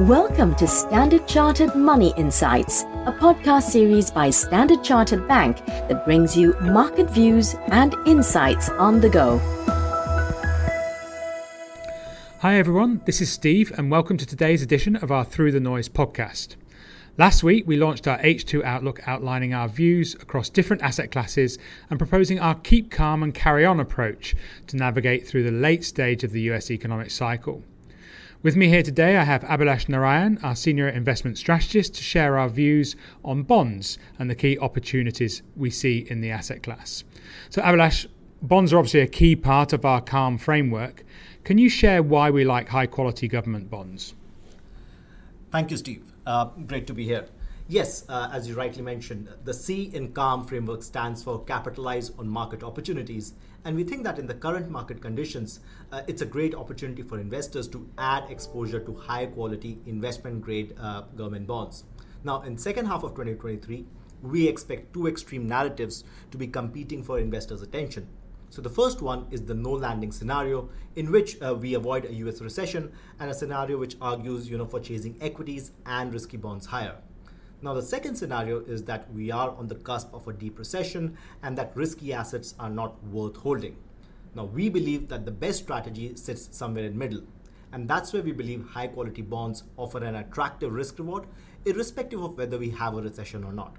Welcome to Standard Chartered Money Insights, a podcast series by Standard Chartered Bank that brings you market views and insights on the go. Hi everyone, this is Steve, and welcome to today's edition of our Through the Noise podcast. Last week, we launched our H2 Outlook outlining our views across different asset classes and proposing our keep calm and carry on approach to navigate through the late stage of the US economic cycle. With me here today, I have Abhilash Narayan, our senior investment strategist, to share our views on bonds and the key opportunities we see in the asset class. So, Abhilash, bonds are obviously a key part of our calm framework. Can you share why we like high quality government bonds? Thank you, Steve. Uh, great to be here. Yes, uh, as you rightly mentioned, the C in CALM framework stands for capitalize on market opportunities. And we think that in the current market conditions, uh, it's a great opportunity for investors to add exposure to high quality investment grade uh, government bonds. Now, in second half of 2023, we expect two extreme narratives to be competing for investors' attention. So the first one is the no landing scenario, in which uh, we avoid a U.S. recession, and a scenario which argues, you know, for chasing equities and risky bonds higher. Now, the second scenario is that we are on the cusp of a deep recession and that risky assets are not worth holding. Now, we believe that the best strategy sits somewhere in middle. And that's where we believe high quality bonds offer an attractive risk reward, irrespective of whether we have a recession or not.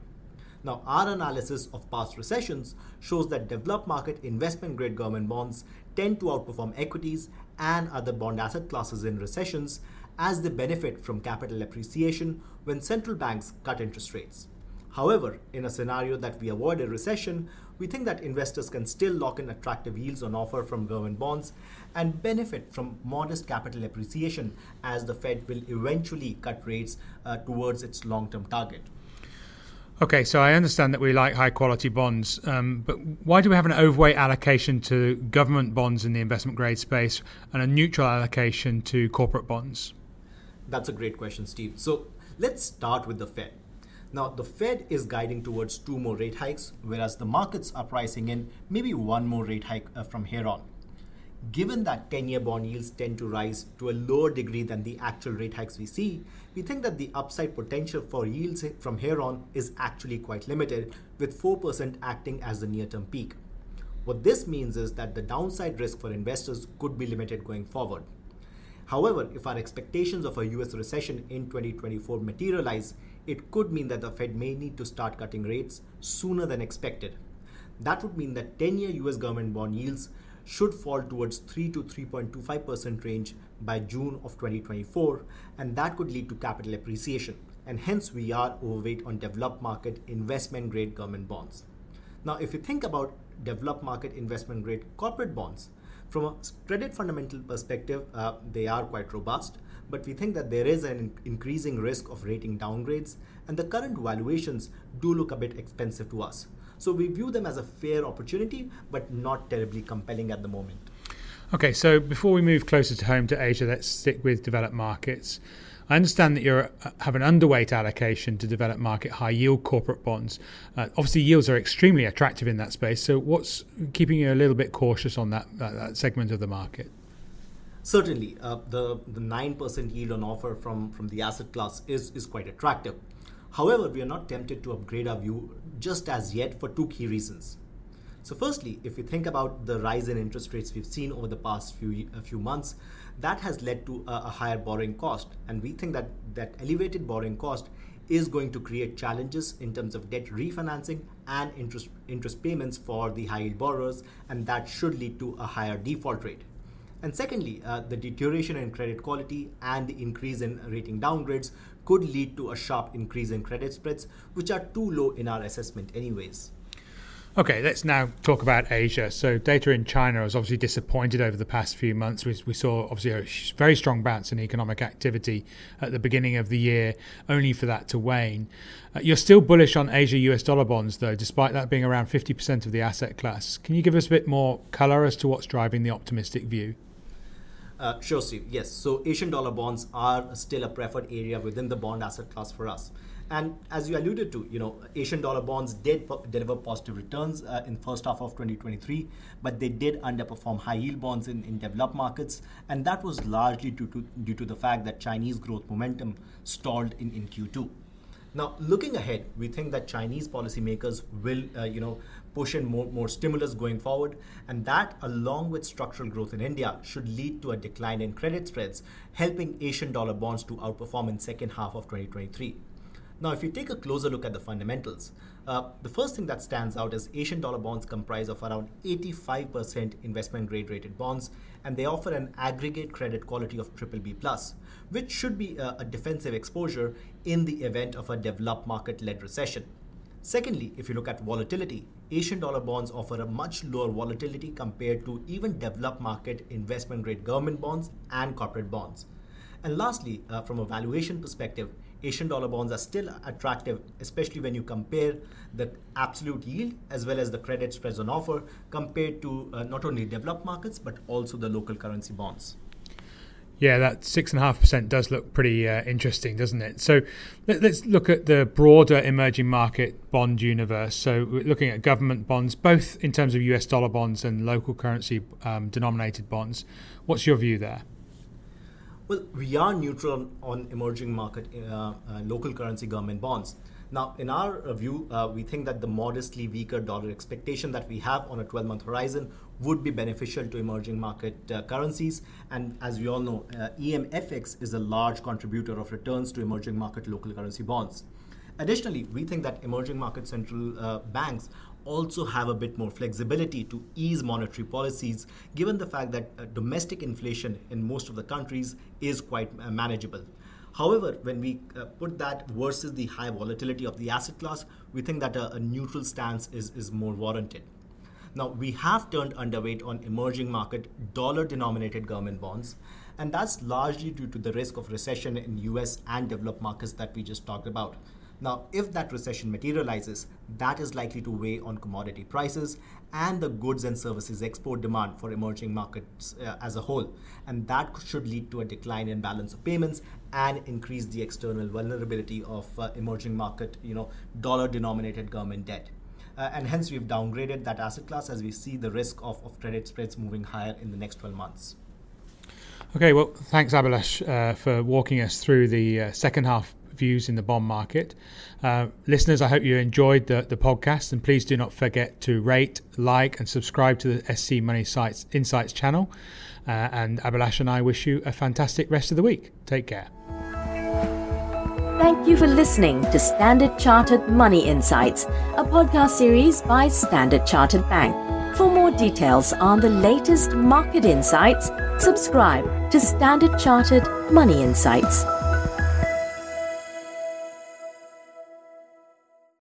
Now, our analysis of past recessions shows that developed market investment grade government bonds tend to outperform equities and other bond asset classes in recessions as they benefit from capital appreciation when central banks cut interest rates. However, in a scenario that we avoid a recession, we think that investors can still lock in attractive yields on offer from government bonds and benefit from modest capital appreciation as the Fed will eventually cut rates uh, towards its long term target. Okay, so I understand that we like high quality bonds, um, but why do we have an overweight allocation to government bonds in the investment grade space and a neutral allocation to corporate bonds? That's a great question, Steve. So let's start with the Fed. Now, the Fed is guiding towards two more rate hikes, whereas the markets are pricing in maybe one more rate hike uh, from here on. Given that 10 year bond yields tend to rise to a lower degree than the actual rate hikes we see, we think that the upside potential for yields from here on is actually quite limited, with 4% acting as the near term peak. What this means is that the downside risk for investors could be limited going forward. However, if our expectations of a US recession in 2024 materialize, it could mean that the Fed may need to start cutting rates sooner than expected. That would mean that 10 year US government bond yields should fall towards 3 to 3.25% range by June of 2024, and that could lead to capital appreciation. And hence, we are overweight on developed market investment grade government bonds. Now, if you think about developed market investment grade corporate bonds, from a credit fundamental perspective, uh, they are quite robust, but we think that there is an increasing risk of rating downgrades, and the current valuations do look a bit expensive to us. So we view them as a fair opportunity, but not terribly compelling at the moment. Okay, so before we move closer to home to Asia, let's stick with developed markets. I understand that you uh, have an underweight allocation to developed market high yield corporate bonds. Uh, obviously, yields are extremely attractive in that space. So, what's keeping you a little bit cautious on that, that, that segment of the market? Certainly, uh, the the nine percent yield on offer from from the asset class is is quite attractive. However, we are not tempted to upgrade our view just as yet for two key reasons. So, firstly, if we think about the rise in interest rates we've seen over the past few a few months, that has led to a, a higher borrowing cost, and we think that that elevated borrowing cost is going to create challenges in terms of debt refinancing and interest interest payments for the high yield borrowers, and that should lead to a higher default rate. And secondly, uh, the deterioration in credit quality and the increase in rating downgrades could lead to a sharp increase in credit spreads, which are too low in our assessment, anyways. Okay, let's now talk about Asia. So, data in China was obviously disappointed over the past few months. We, we, saw obviously a very strong bounce in economic activity at the beginning of the year, only for that to wane. Uh, you're still bullish on Asia US dollar bonds, though, despite that being around 50% of the asset class. Can you give us a bit more colour as to what's driving the optimistic view? Uh, sure, Steve. Yes. So Asian dollar bonds are still a preferred area within the bond asset class for us. And as you alluded to, you know, Asian dollar bonds did deliver positive returns uh, in first half of 2023, but they did underperform high yield bonds in, in developed markets, and that was largely due to due to the fact that Chinese growth momentum stalled in, in Q2. Now, looking ahead, we think that Chinese policymakers will, uh, you know, push in more, more stimulus going forward, and that, along with structural growth in India, should lead to a decline in credit spreads, helping Asian dollar bonds to outperform in second half of 2023. Now, if you take a closer look at the fundamentals, uh, the first thing that stands out is Asian dollar bonds comprise of around 85% investment grade rated bonds, and they offer an aggregate credit quality of triple B plus, which should be a, a defensive exposure in the event of a developed market led recession. Secondly, if you look at volatility, Asian dollar bonds offer a much lower volatility compared to even developed market investment grade government bonds and corporate bonds. And lastly, uh, from a valuation perspective, Asian dollar bonds are still attractive, especially when you compare the absolute yield as well as the credit spreads on offer compared to uh, not only developed markets but also the local currency bonds. Yeah, that six and a half percent does look pretty uh, interesting, doesn't it? So let, us look at the broader emerging market bond universe. So looking at government bonds, both in terms of US dollar bonds and local currency um, denominated bonds. What's your view there? Well, we are neutral on emerging market uh, uh, local currency government bonds. Now, in our view, uh, we think that the modestly weaker dollar expectation that we have on a 12 month horizon would be beneficial to emerging market uh, currencies. And as we all know, uh, EMFX is a large contributor of returns to emerging market local currency bonds. Additionally, we think that emerging market central uh, banks also have a bit more flexibility to ease monetary policies, given the fact that uh, domestic inflation in most of the countries is quite uh, manageable. However, when we uh, put that versus the high volatility of the asset class, we think that a, a neutral stance is, is more warranted. Now, we have turned underweight on emerging market dollar denominated government bonds, and that's largely due to the risk of recession in US and developed markets that we just talked about. Now, if that recession materializes, that is likely to weigh on commodity prices and the goods and services export demand for emerging markets uh, as a whole. And that should lead to a decline in balance of payments and increase the external vulnerability of uh, emerging market, you know, dollar denominated government debt. Uh, and hence we've downgraded that asset class as we see the risk of, of credit spreads moving higher in the next 12 months. Okay, well, thanks, Abhilash, uh, for walking us through the uh, second half views in the bond market. Uh, listeners, I hope you enjoyed the, the podcast, and please do not forget to rate, like, and subscribe to the SC Money Sites Insights channel. Uh, and Abhilash and I wish you a fantastic rest of the week. Take care. Thank you for listening to Standard Chartered Money Insights, a podcast series by Standard Chartered Bank. For more details on the latest market insights, subscribe to Standard Chartered Money Insights.